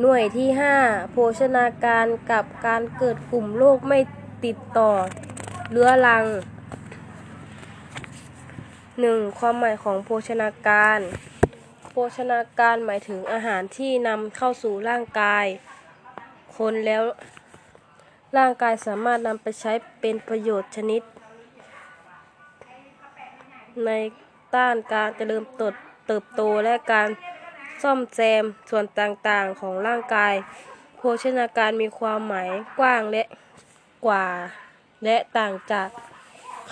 หน่วยที่ 5 โภชนาการกับการเกิดกลุ่มโรคไม่ติดต่อเรื้อรัง 1. ความหมายของโภชนาการ โภชนาการหมายถึงอาหารที่นำเข้าสู่ร่างกาย คนแล้วร่างกายสามารถนำไปใช้เป็นประโยชน์ชนิด ในต้านการเจริญเติบเติบโตและการ ซ่อมแซมส่วนต่างๆของร่างกาย โภชนาการมีความหมายกว้างและกว่า และต่างจาก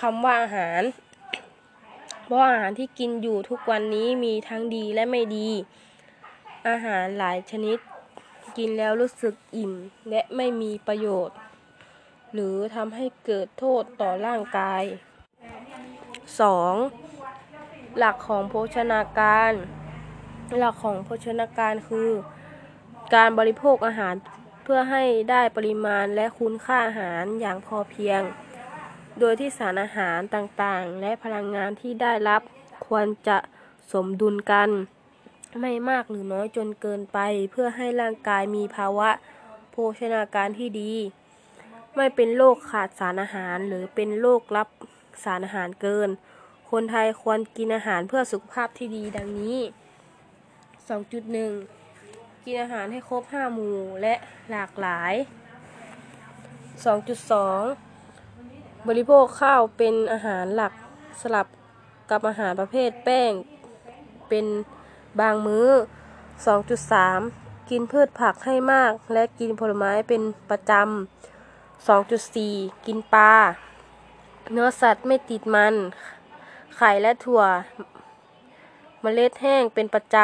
คำว่าอาหาร เพราะอาหารที่กินอยู่ทุกวันนี้มีทั้งดีและไม่ดี อาหารหลายชนิดกินแล้วรู้สึกอิ่มและไม่มีประโยชน์ หรือทำให้เกิดโทษต่อร่างกาย 2. หลักของโภชนาการ หลักของโภชนาการคือ การบริโภคอาหารเพื่อให้ได้ปริมาณและคุณค่าอาหารอย่างพอเพียง โดยที่สารอาหารต่างๆ และพลังงานที่ได้รับควรจะสมดุลกัน ไม่มากหรือน้อยจนเกินไป เพื่อให้ร่างกายมีภาวะโภชนาการที่ดี ไม่เป็นโรคขาดสารอาหารหรือเป็นโรครับสารอาหารเกิน คนไทยควรกินอาหารเพื่อสุขภาพที่ดีดังนี้ 2.1 กินอาหารให้ครบ 5 หมู่และหลากหลาย 2.2 บริโภคข้าวเป็นอาหารหลักสลับกับอาหารประเภทแป้งเป็นบางมื้อ 2.3 กินพืชผักให้มาก และกินผลไม้เป็นประจำ2.4 กินปลา เนื้อสัตว์ไม่ติดมัน ไข่และถั่ว เมล็ดแห้งเป็นประจ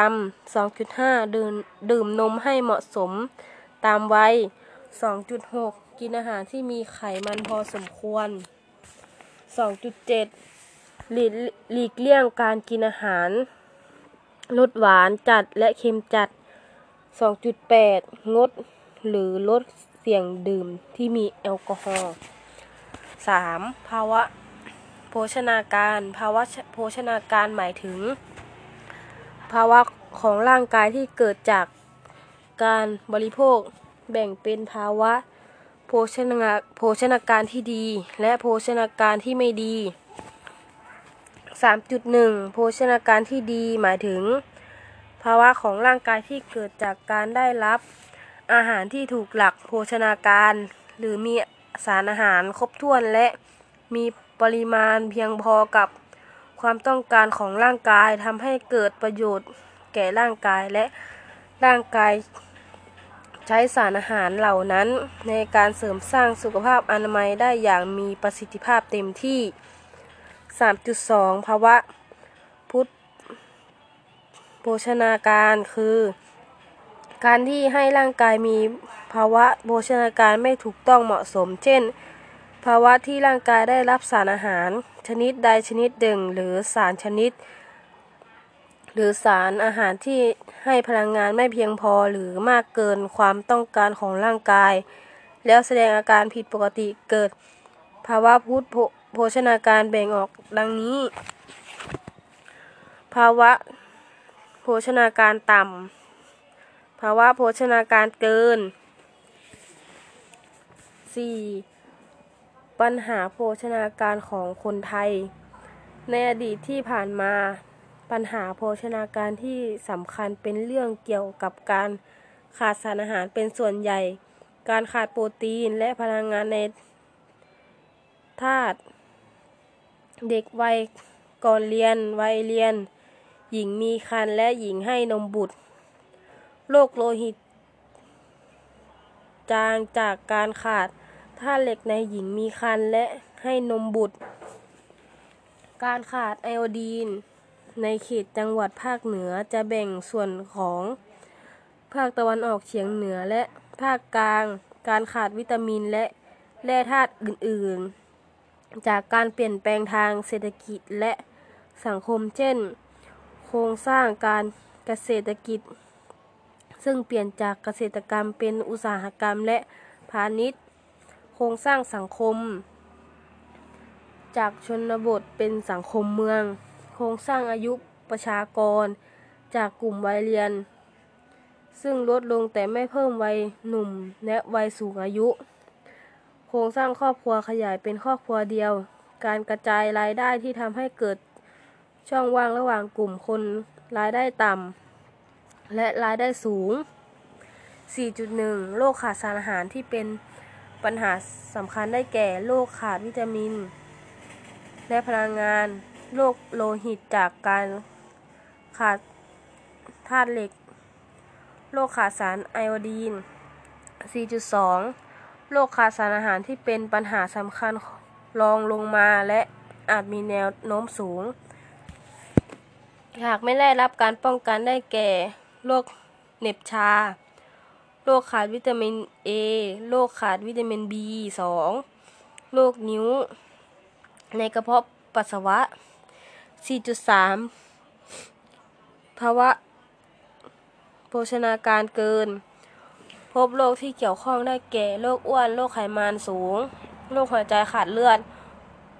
ำ 2.5 ดื่มดื่มนมให้เหมาะสมตามวัย 2.6 กินอาหารที่มีไขมันพอสมควร 2.7 หลีหลีกเลี่ยงการกินอาหารรสหวานจัดและเค็มจัด 2.8 งดหรือลดเสี่ยงดื่มที่มีแอลกอฮอล์ 3. ภาวะโภชนาการ ภาวะโภชนาการหมายถึง ภาวะของร่างกายที่เกิดจากการบริโภค แบ่งเป็นภาวะโภชนาโภชนาการที่ดี และโภชนาการที่ไม่ดี 3.1 โภชนาการที่ดีหมายถึง ภาวะของร่างกายที่เกิดจากการได้รับ อาหารที่ถูกหลักโภชนาการ หรือมีสารอาหารครบถ้วนและมีปริมาณเพียงพอกับ ความต้องการของร่างกายทำให้เกิดประโยชน์แก่ร่างกายและร่างกายใช้สารอาหารเหล่านั้น ในการเสริมสร้างสุขภาพอนามัยได้อย่างมีประสิทธิภาพเต็มที่ 3.2 ภาวะพุทธโภชนาการคือ การที่ให้ร่างกายมีภาวะโภชนาการไม่ถูกต้องเหมาะสม เช่น ภาวะที่ร่างกายได้รับสารอาหาร ชนิดใดชนิดหนึ่ง หรือสารชนิด หรือสารอาหารที่ให้พลังงานไม่เพียงพอหรือมากเกินความต้องการของร่างกาย แล้วแสดงอาการผิดปกติเกิด ภาวะพุทธโภชนาการแบ่งออกดังนี้ ภาวะโภชนาการต่ำภาวะโภชนาการเกิน 4. ปัญหาโภชนาการของคนไทย ในอดีตที่ผ่านมาปัญหาโภชนาการที่สำคัญเป็นเรื่องเกี่ยวกับการขาดสารอาหารเป็นส่วนใหญ่ การขาดโปรตีนและพลังงานในธาตุเด็กวัยก่อนเรียนวัยเรียน หญิงมีครรภ์และหญิงให้นมบุตรโรคโลหิต จางจากการขาด ธาตุเหล็กในหญิงมีครรภ์และให้นมบุตร การขาดไอโอดีน ในเขตจังหวัดภาคเหนือจะแบ่งส่วนของ ภาคตะวันออกเฉียงเหนือและภาคกลาง การขาดวิตามินและแร่ธาตุอื่น ๆ จากการเปลี่ยนแปลงทางเศรษฐกิจและสังคมเช่น โครงสร้างการเกษตรกิจ ซึ่งเปลี่ยนจากเกษตรกรรมเป็นอุตสาหกรรมและพาณิชย์ ครงสร้างสังคม จากชนบทเป็นสังคมเมือง โครงสร้างอายุประชากร จากกลุ่มวัยเรียน ซึ่งลดลงแต่ไม่เพิ่มวัยหนุ่มและวัยสูงอายุ โครงสร้างครอบครัวขยายเป็นครอบครัวเดียว การกระจายรายได้ที่ทำให้เกิดช่องว่างระหว่างกลุ่มคนรายได้ต่ำและรายได้สูง 4.1 โรคขาดสารอาหารที่เป็น ปัญหาสำคัญได้แก่โรคขาดวิตามิน และพลังงานโรคโลหิตจากการขาดธาตุเหล็กโรคขาดสารไอโอดีน 4.2 โรคขาดสารอาหารที่เป็นปัญหาสำคัญรองลงมาและอาจมีแนวโน้มสูง หากไม่ได้รับการป้องกันได้แก่โรคเหน็บชา โรคขาดวิตามิน A โรคขาดวิตามิน B2 โรคนิ้ว ในกระเพาะปัสสาวะ 4.3 ภาวะโภชนาการเกิน พบโรคที่เกี่ยวข้องได้แก่โรคอ้วน โรคไขมันสูง โรคหัวใจขาดเลือด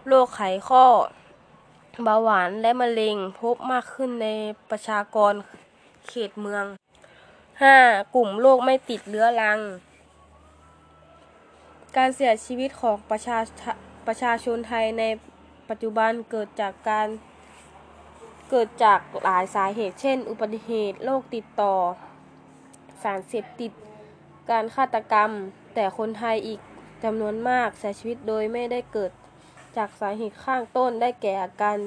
โรคไขข้อ เบาหวานและมะเร็งพบมากขึ้นในประชากรเขตเมือง 5. กลุ่มโรคไม่ติดเรื้อรัง การเสียชีวิตของประชาประชาชนไทยในปัจจุบันเกิดจากการเกิดจากหลายสาเหตุ เช่น อุบัติเหตุ โรคติดต่อ สารเสพติด การฆาตกรรม แต่คนไทยอีกจำนวนมากเสียชีวิตโดยไม่ได้เกิดจากสาเหตุข้างต้นได้แก่อาการ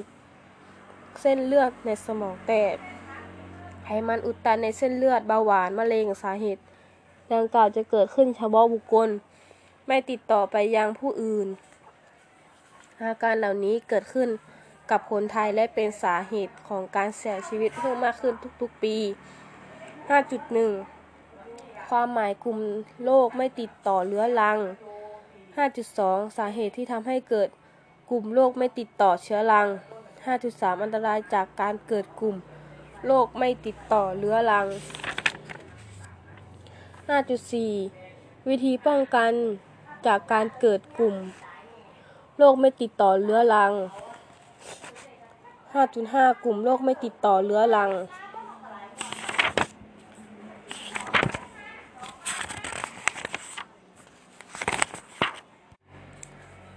เส้นเลือดในสมองแตก มันอุดตันในเส้นเลือดเบาหวานมะเร็งสาเหตุดังกล่าวจะเกิดขึ้นเฉพาะบุคคล ไม่ติดต่อไปยังผู้อื่น อาการเหล่านี้เกิดขึ้นกับคนไทยและเป็นสาเหตุของการเสียชีวิตเพิ่มมากขึ้นทุกๆปี 5.1 ความหมายกลุ่มโรคไม่ติดต่อเรื้อรัง 5.2 สาเหตุที่ทำให้เกิดกลุ่มโรคไม่ติดต่อเชื้อรัง 5.3 อันตรายจากการเกิดกลุ่ม โรคไม่ติดต่อเรื้อรัง 5.4 วิธีป้องกันจากการเกิดกลุ่มโรคไม่ติดต่อเรื้อรัง 5.5 กลุ่มโรคไม่ติดต่อเรื้อรัง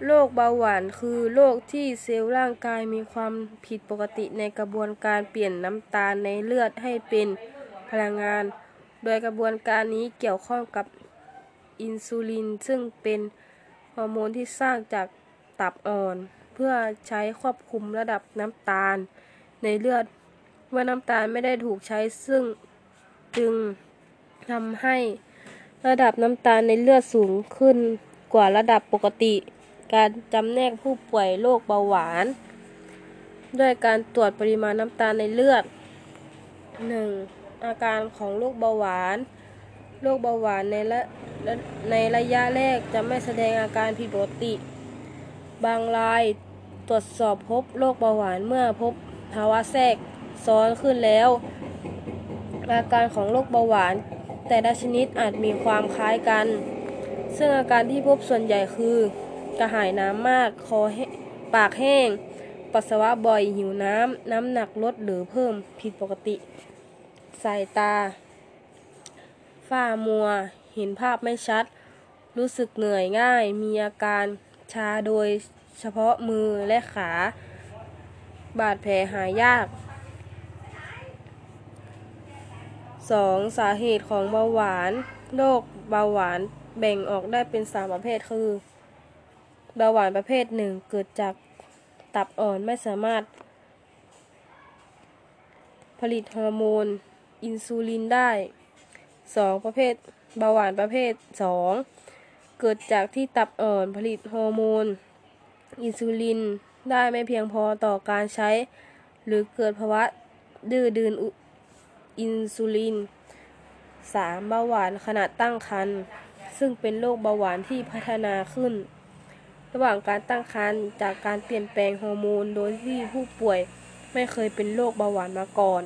โรคเบาหวานคือโรคที่เซลล์ร่างกายมีความผิดปกติในกระบวนการเปลี่ยนน้ำตาลในเลือดให้เป็นพลังงาน โดยกระบวนการนี้เกี่ยวข้องกับอินซูลิน ซึ่งเป็นฮอร์โมนที่สร้างจากตับอ่อน เพื่อใช้ควบคุมระดับน้ำตาลในเลือด เมื่อน้ำตาลไม่ได้ถูกใช้ซึ่งจึงทำให้ระดับน้ำตาลในเลือดสูงขึ้นกว่าระดับปกติ การจำแนกผู้ป่วยโรคเบาหวาน ด้วยการตรวจปริมาณน้ำตาลในเลือด 1. อาการของโรคเบาหวานโรคเบาหวานในระในระยะแรกจะไม่แสดงอาการผิดปกติ บางรายตรวจสอบพบโรคเบาหวานเมื่อพบภาวะแทรกซ้อนขึ้นแล้ว อาการของโรคเบาหวาน แต่ละชนิดอาจมีความคล้ายกัน ซึ่งอาการที่พบส่วนใหญ่คือ กระหายน้ำมาก คอปากแห้ง ปัสสาวะบ่อย หิวน้ำ น้ำหนักลดหรือเพิ่มผิดปกติ สายตา ฝ้ามัว เห็นภาพไม่ชัด รู้สึกเหนื่อยง่าย มีอาการชาโดยเฉพาะมือและขา บาดแผลหายยาก 2. สาเหตุของเบาหวาน โรคเบาหวานแบ่งออกได้เป็น 3 ประเภทคือ เบาหวานประเภทหนึ่งเกิดจากตับอ่อนไม่สามารถ ผลิตฮอร์โมน อินซูลินได้ 2. ประเภทเบาหวานประเภท 2 เกิดจากที่ตับอ่อนผลิตฮอร์โมน อินซูลินได้ไม่เพียงพอต่อการใช้ หรือเกิดภาวะดื้อดืนอินซูลิน 3. เบาหวานขณะตั้งครรภ์ซึ่งเป็นโรคเบาหวานที่พัฒนาขึ้น ระหว่างการตั้งครรภ์จากการเปลี่ยนแปลงฮอร์โมนโดยที่ผู้ป่วยไม่เคยเป็นโรคเบาหวานมาก่อน